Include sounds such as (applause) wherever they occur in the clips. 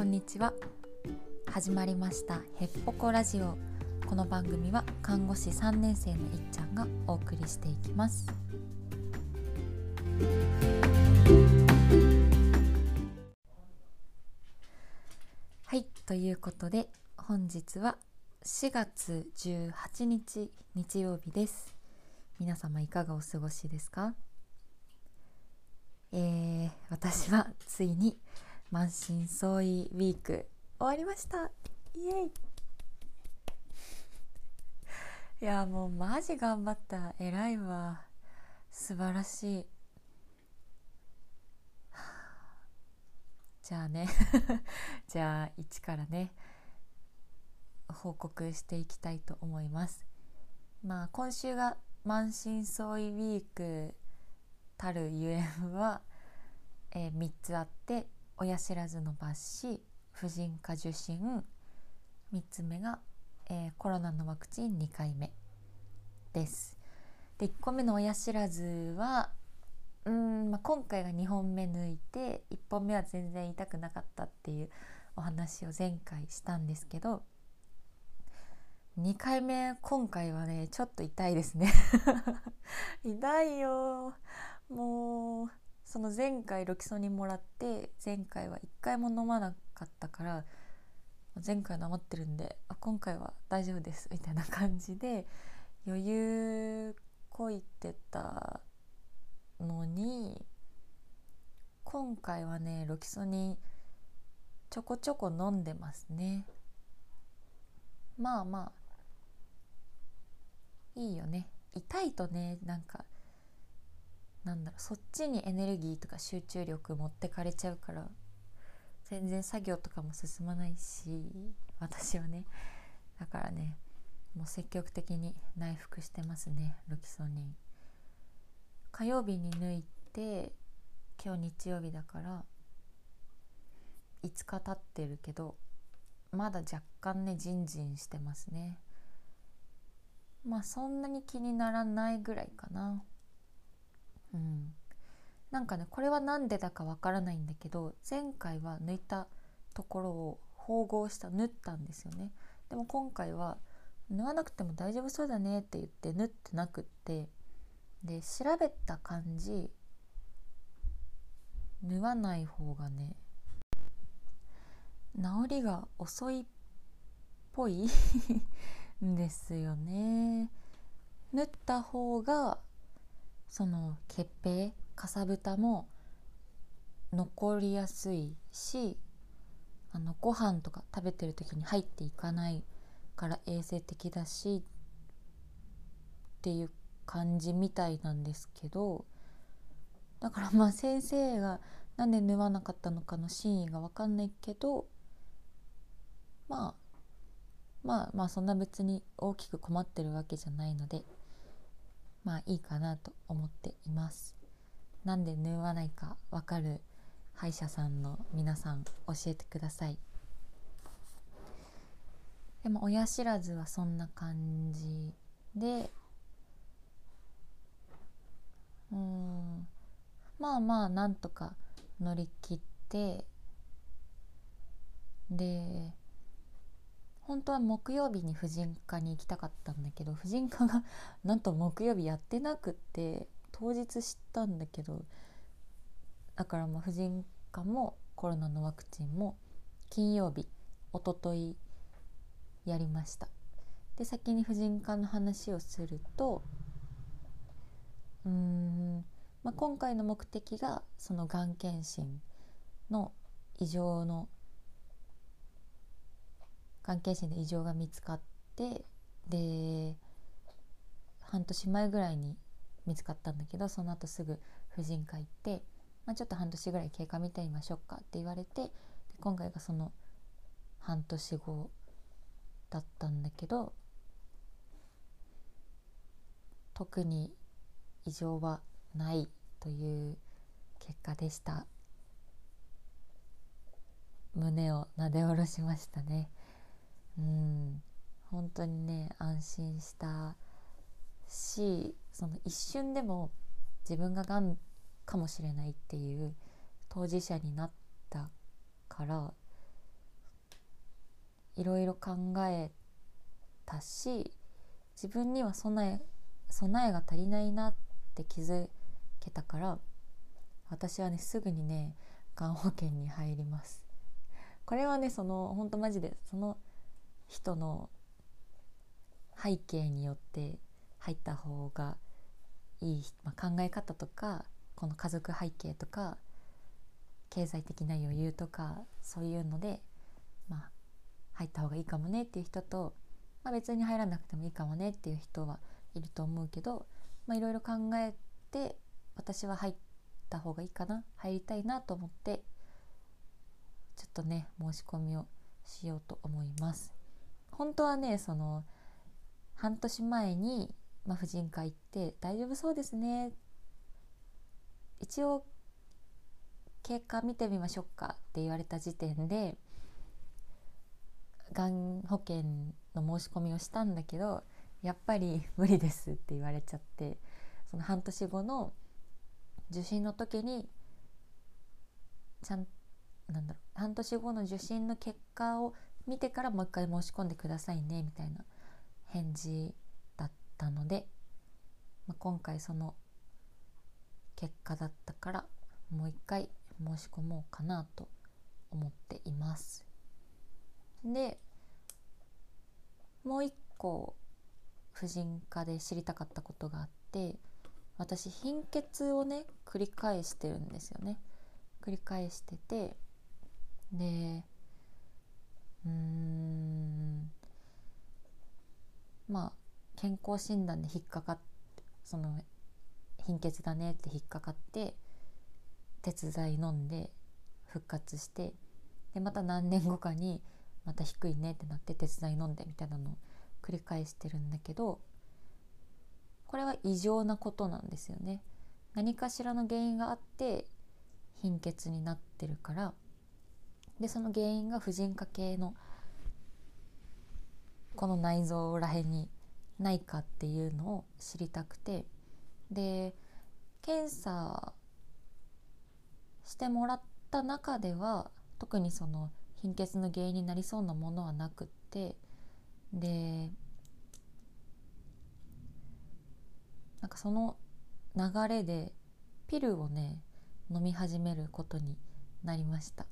こんにちは。始まりましたヘッポコラジオ。この番組は看護師3年生のいっちゃんがお送りしていきます。はいということで本日は4月18日日曜日です。皆様いかがお過ごしですか？えー、私はついに満身創痍ウィーク終わりました。イエイ。いやもうマジ頑張った。偉いわ。素晴らしい。じゃあね。(laughs) じゃあ一からね報告していきたいと思います。まあ今週が満身創痍ウィークたるゆえんは、えー、3つあって親知らずの抜歯婦人科受診3つ目が、えー、コロナのワクチン2回目です。で1個目の親知らずはうん、まあ、今回が2本目抜いて1本目は全然痛くなかったっていうお話を前回したんですけど2回目今回はねちょっと痛いですね。(laughs) 痛いよもうその前回ロキソニンもらって前回は1回も飲まなかったから前回の余ってるんであ今回は大丈夫ですみたいな感じで余裕こいてたのに今回はねロキソニンちょこちょこ飲んでますね。まあまあいいよね。痛いとねなんかなんだろうそっちにエネルギーとか集中力持ってかれちゃうから全然作業とかも進まないし私はね。だからねもう積極的に内服してますねロキソニン。火曜日に抜いて今日日曜日だから5日経ってるけどまだ若干ねジンジンしてますね。まあそんなに気にならないぐらいかな。うん、なんかねこれは何でだかわからないんだけど前回は抜いたところを縫合した縫ったんですよね。でも今回は縫わなくても大丈夫そうだねって言って縫ってなくってで調べた感じ縫わない方がね治りが遅いっぽいんですよね。縫った方がその血平かさぶたも残りやすいしあのご飯とか食べてる時に入っていかないから衛生的だしっていう感じみたいなんですけどだからまあ先生が何で縫わなかったのかの真意が分かんないけどまあまあまあそんな別に大きく困ってるわけじゃないのでまあいいかなと思っています。なんで縫わないかわかる歯医者さんの皆さん教えてください。でも親知らずはそんな感じで。うん。まあまあなんとか乗り切って。で本当は木曜日に婦人科に行きたかったんだけど婦人科が (laughs) なんと木曜日やってなくって当日知ったんだけどだからまあ婦人科もコロナのワクチンも金曜日おとといやりました。で先に婦人科の話をするとうーん、まあ、今回の目的がそのがん検診の異常の関係心で異常が見つかってで半年前ぐらいに見つかったんだけどその後すぐ婦人科行って、まあ、ちょっと半年ぐらい経過見てみましょうかって言われてで今回がその半年後だったんだけど特に異常はないという結果でした胸をなで下ろしましたね。うん。本当にね安心したしその一瞬でも自分ががんかもしれないっていう当事者になったからいろいろ考えたし自分には備え備えが足りないなって気づけたから私はねすぐにねがん保険に入ります。これはねそのほんとマジでその人の背景によって入った方がいい、まあ、考え方とかこの家族背景とか経済的な余裕とかそういうのでまあ入った方がいいかもねっていう人と、まあ、別に入らなくてもいいかもねっていう人はいると思うけどいろいろ考えて私は入った方がいいかな入りたいなと思ってちょっとね申し込みをしようと思います。本当はねその半年前に、まあ、婦人科行って「大丈夫そうですね」一応経過見てみましょうかって言われた時点でがん保険の申し込みをしたんだけどやっぱり無理ですって言われちゃってその半年後の受診の時にちゃんなんだろう半年後の受診の結果を見てからもう一回申し込んでくださいねみたいな返事だったので、まあ、今回その結果だったからもう一回申し込もうかなと思っています。でもう一個婦人科で知りたかったことがあって私貧血をね繰り返してるんですよね繰り返しててでうんまあ健康診断で引っかかってその貧血だねって引っかかって鉄剤飲んで復活してでまた何年後かにまた低いねってなって鉄剤飲んでみたいなのを繰り返してるんだけどこれは異常なことなんですよね。何かしらの原因があって貧血になってるからでその原因が婦人科系のこの内臓らへんにないかっていうのを知りたくて。で検査してもらった中では特にその貧血の原因になりそうなものはなくって。でなんかその流れでピルをね飲み始めることになりました。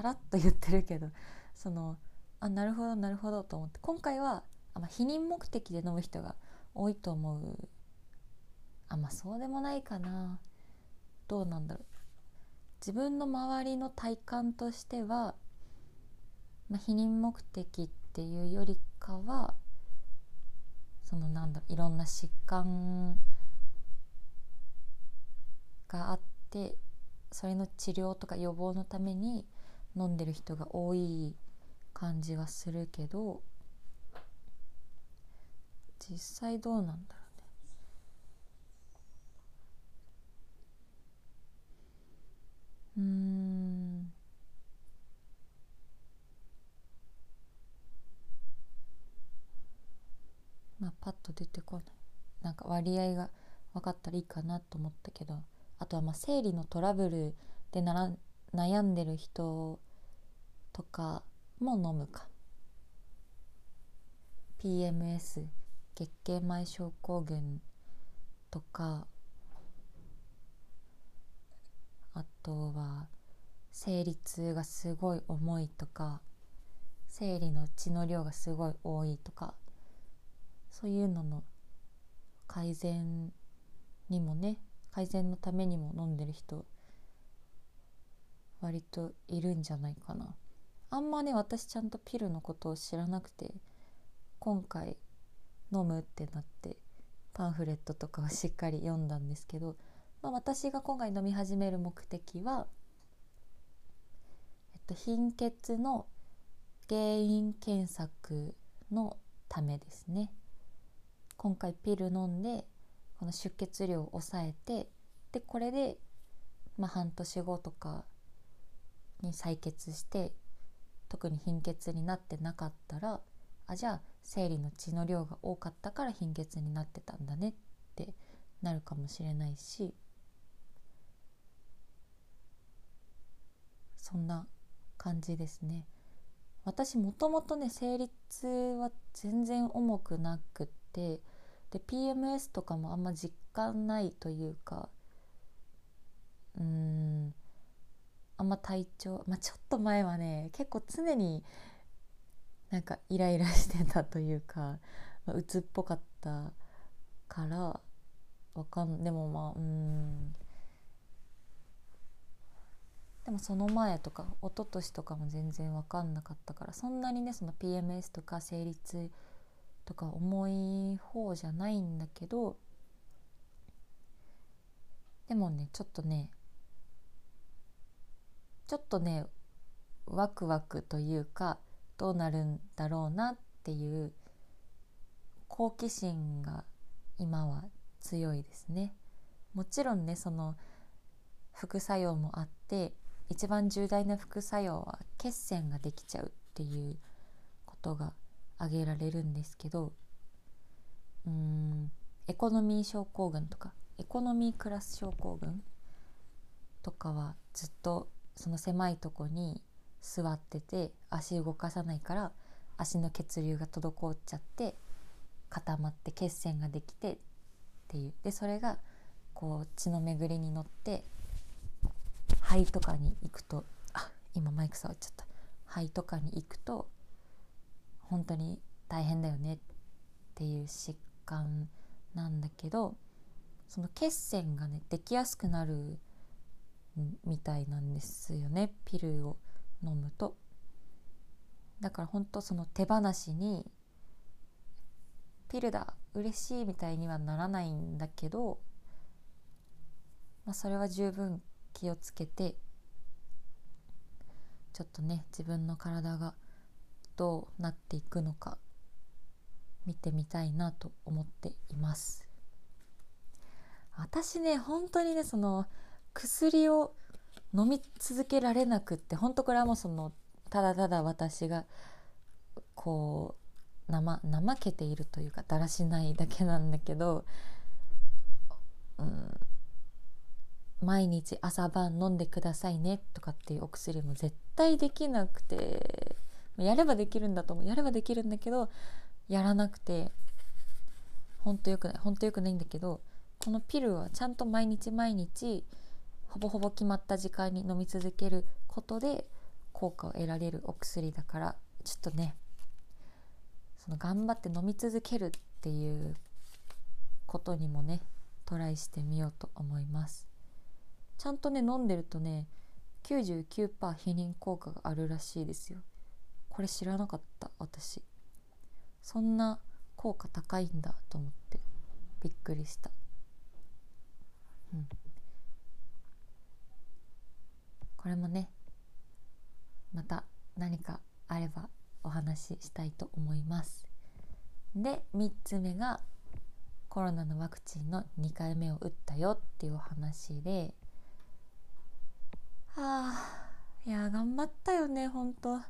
さらっと言ってるけどそのあなるほどなるほどと思って今回はあ、まあ、避妊目的で飲む人が多いと思う。あまあそうでもないかな。どうなんだろう。自分の周りの体感としては、まあ、避妊目的っていうよりかはそのなんだろういろんな疾患があってそれの治療とか予防のために飲んでる人が多い感じはするけど実際どうなんだろうね。うんまあパッと出てこないなんか割合が分かったらいいかなと思ったけどあとはまあ生理のトラブルでなら悩んでる人とかも飲むか。PMS 月経前症候群とかあとは生理痛がすごい重いとか生理の血の量がすごい多いとかそういうのの改善にもね改善のためにも飲んでる人割といるんじゃないかな。あんまね私ちゃんとピルのことを知らなくて今回飲むってなってパンフレットとかをしっかり読んだんですけど、まあ、私が今回飲み始める目的は、えっと、貧血の原因検索のためですね。今回ピル飲んでこの出血量を抑えてでこれで、まあ、半年後とかに採血して特に貧血になってなかったらあじゃあ生理の血の量が多かったから貧血になってたんだねってなるかもしれないしそんな感じですね。私もともとね生理痛は全然重くなくってで PMS とかもあんま実感ないというかうんあんま体調まあちょっと前はね結構常になんかイライラしてたというか、まあ、鬱っぽかったからわかんでもまあうん。でもその前とか一昨年とかも全然分かんなかったからそんなにねその PMS とか生理痛とか重い方じゃないんだけどでもねちょっとねちょっとねワクワクというかどうなるんだろうなっていう好奇心が今は強いですね。もちろんねその副作用もあって一番重大な副作用は血栓ができちゃうっていうことが挙げられるんですけどうんエコノミー症候群とかエコノミークラス症候群とかはずっとその狭いとこに座ってて足動かさないから足の血流が滞っちゃって固まって血栓ができてっていう。でそれがこう血の巡りに乗って肺とかに行くとあ今マイク触っちゃった。肺とかに行くと本当に大変だよねっていう疾患なんだけどその血栓がねできやすくなるみたいなんですよねピルを飲むと。だから本当その手放しにピルだ嬉しいみたいにはならないんだけど、まあ、それは十分気をつけてちょっとね自分の体がどうなっていくのか見てみたいなと思っています私ね本当にねその薬を飲み続けられなくって本当これはもうそのただただ私がこう怠怠けているというかだらしないだけなんだけど、うん、毎日朝晩飲んでくださいねとかっていうお薬も絶対できなくてやればできるんだと思うやればできるんだけどやらなくてほんとよくないほんとよくないんだけどこのピルはちゃんと毎日毎日ほぼほぼ決まった時間に飲み続けることで効果を得られるお薬だからちょっとねその頑張って飲み続けるっていうことにもねトライしてみようと思います。ちゃんとね飲んでるとね99%避妊効果があるらしいですよ。これ知らなかった私。そんな効果高いんだと思ってびっくりした。うん。これもねまた何かあればお話ししたいと思います。で3つ目がコロナのワクチンの2回目を打ったよっていうお話ではあいや頑張ったよね本当。一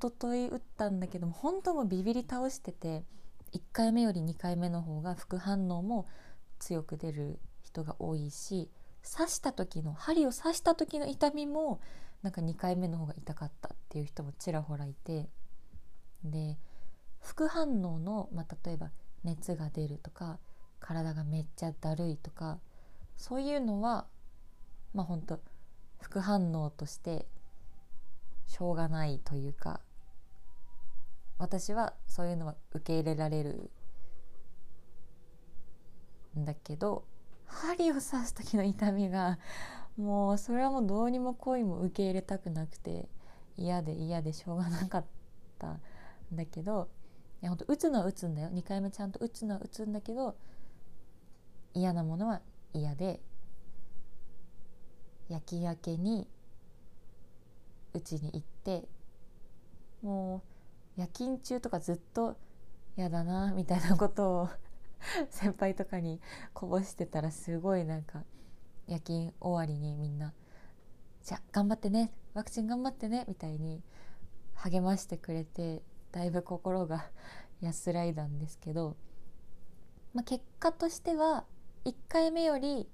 昨日打ったんだけども本当もビビり倒してて1回目より2回目の方が副反応も強く出る人が多いし刺した時の針を刺した時の痛みもなんか2回目の方が痛かったっていう人もちらほらいて。で副反応の、まあ、例えば熱が出るとか体がめっちゃだるいとかそういうのはまあ本当副反応としてしょうがないというか私はそういうのは受け入れられるんだけど針を刺す時の痛みがもうそれはもうどうにも恋も受け入れたくなくて嫌で嫌でしょうがなかったんだけどいや本当打つのは打つんだよ。2回目ちゃんと打つのは打つんだけど嫌なものは嫌で夜勤明けにうちに行ってもう夜勤中とかずっと嫌だなみたいなことを (laughs) 先輩とかにこぼしてたらすごいなんか夜勤終わりにみんな「じゃあ頑張ってねワクチン頑張ってね」みたいに励ましてくれてだいぶ心が安らいだんですけど、まあ、結果としては1回目より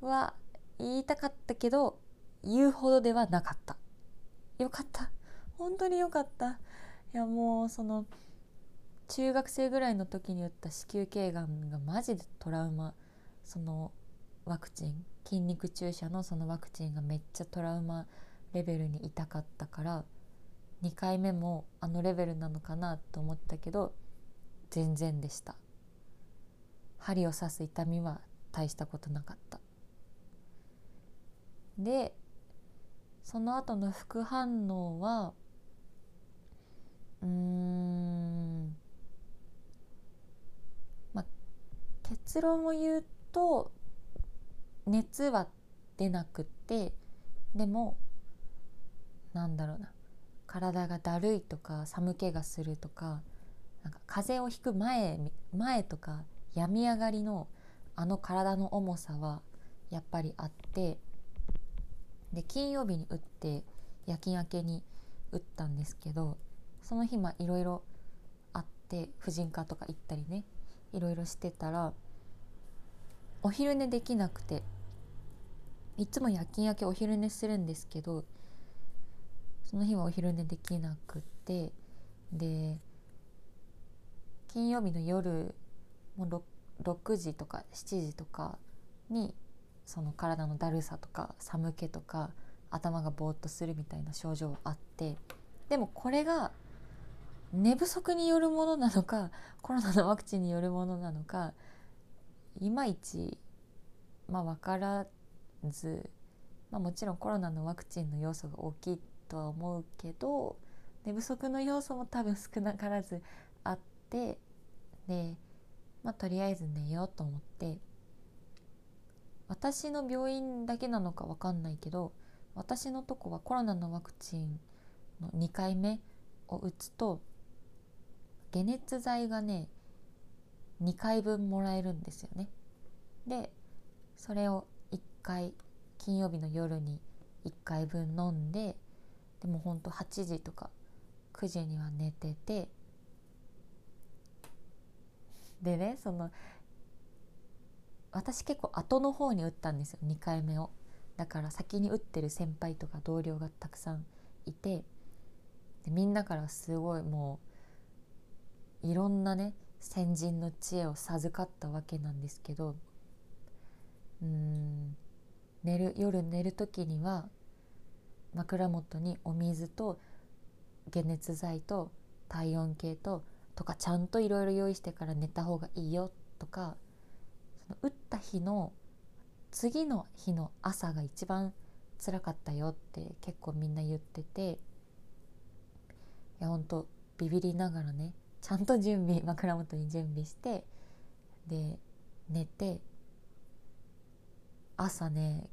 は言いたかったけど言うほどではなかった。よかった。本当によかった。いやもうその中学生ぐらいの時に打った子宮頸がんがマジでトラウマ。そのワクチン。筋肉注射のそのワクチンがめっちゃトラウマレベルに痛かったから2回目もあのレベルなのかなと思ったけど全然でした。針を刺す痛みは大したことなかった。でその後の副反応はうんまあ結論を言うと熱は出なくってでもなんだろうな体がだるいとか寒気がするとかなんか風邪をひく前前とか病み上がりのあの体の重さはやっぱりあってで金曜日に打って夜勤明けに打ったんですけどその日いろいろあって婦人科とか行ったりね。いろいろしてたらお昼寝できなくていつも夜勤明けお昼寝するんですけどその日はお昼寝できなくてで金曜日の夜もう 6, 6時とか7時とかにその体のだるさとか寒気とか頭がぼーっとするみたいな症状あってでもこれが寝不足によるものなのか (laughs) コロナのワクチンによるものなのかいまいちまあ分からず、まあ、もちろんコロナのワクチンの要素が大きいとは思うけど寝不足の要素も多分少なからずあってで、まあ、とりあえず寝ようと思って私の病院だけなのか分かんないけど私のとこはコロナのワクチンの2回目を打つと解熱剤がね2回分もらえるんですよね。でそれを1回金曜日の夜に1回分飲んででもほんと8時とか9時には寝ててでねその私結構後の方に打ったんですよ2回目をだから先に打ってる先輩とか同僚がたくさんいてでみんなからすごいもういろんなね先人の知恵を授かったわけなんですけどうん寝る夜寝る時には枕元にお水と解熱剤と体温計ととかちゃんといろいろ用意してから寝た方がいいよとかその打った日の次の日の朝が一番辛かったよって結構みんな言ってていやほんとビビりながらねちゃんと準備枕元に準備してで寝て朝ね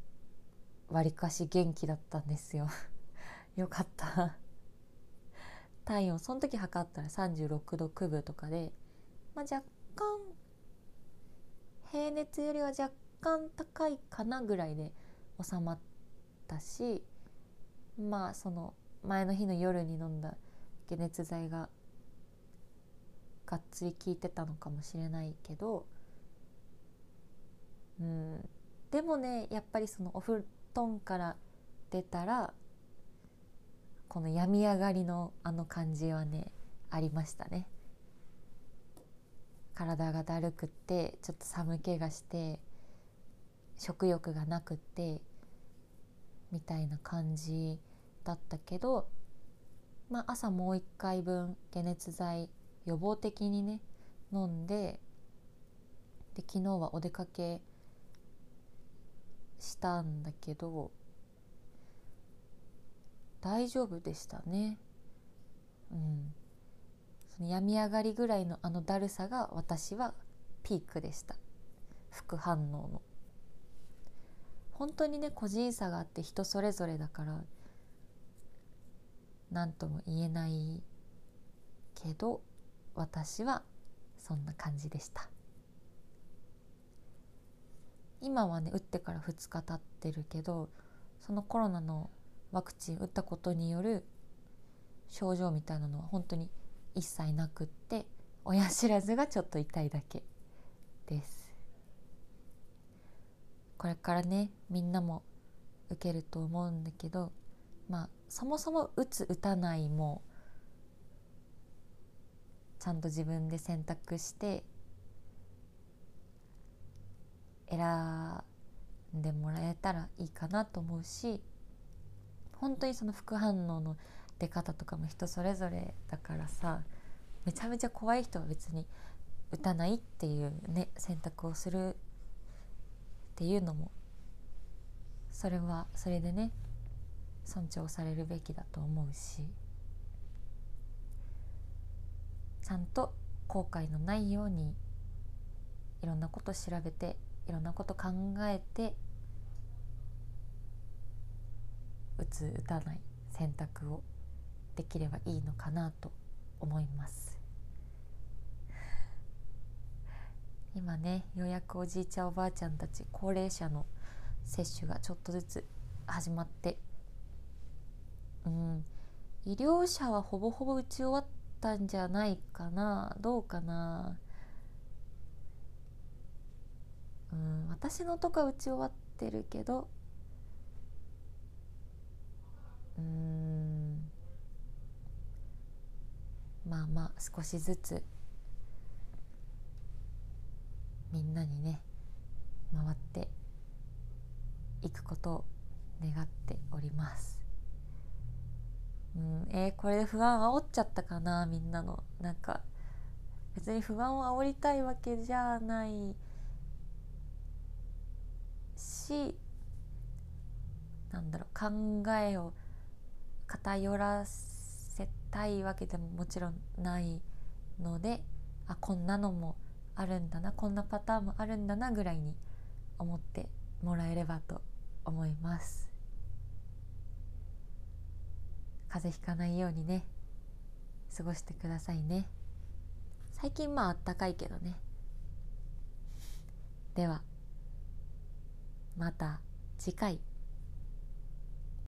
わりかし元気だったんですよ。(laughs) よかった。体温その時測ったら36度9分とかで、まあ、若干平熱よりは若干高いかなぐらいで収まったしまあその前の日の夜に飲んだ解熱剤ががっつり効いてたのかもしれないけどうんでもねやっぱりそのお布団から出たらこの病み上がりのあの感じはねありましたね。体がだるくってちょっと寒気がして食欲がなくってみたいな感じだったけど、まあ、朝もう一回分解熱剤予防的にね飲んでで昨日はお出かけしたんだけど大丈夫でしたね。うん、その病み上がりぐらいのあのだるさが私はピークでした副反応の。本当にね個人差があって人それぞれだから何とも言えないけど私はそんな感じでした。今はね打ってから2日経ってるけどそのコロナのワクチン打ったことによる症状みたいなのは本当に一切なくって親知らずがちょっと痛いだけです。これからねみんなも受けると思うんだけどまあそもそも打つ打たないもちゃんと自分で選択して選んでもらえたらいいかなと思うし本当にその副反応の出方とかも人それぞれだからさめちゃめちゃ怖い人は別に打たないっていうね選択をするっていうのもそれはそれでね尊重されるべきだと思うし。ちゃんと後悔のないようにいろんなこと調べていろんなこと考えて打つ打たない選択をできればいいのかなと思います。今ねようやくおじいちゃんおばあちゃんたち高齢者の接種がちょっとずつ始まってうん医療者はほぼほぼ打ち終わったんじゃないかなどうかなうん私のとか打ち終わってるけどうんまあまあ少しずつみんなにね回っていくことを願っております。うん、えー、これで不安煽っちゃったかなみんなの。なんか別に不安を煽りたいわけじゃないしなんだろう考えを偏らせたいわけでももちろんないのであこんなのもあるんだなこんなパターンもあるんだなぐらいに思ってもらえればと思います。風邪ひかないようにね過ごしてくださいね。最近まああったかいけどね。ではまた次回。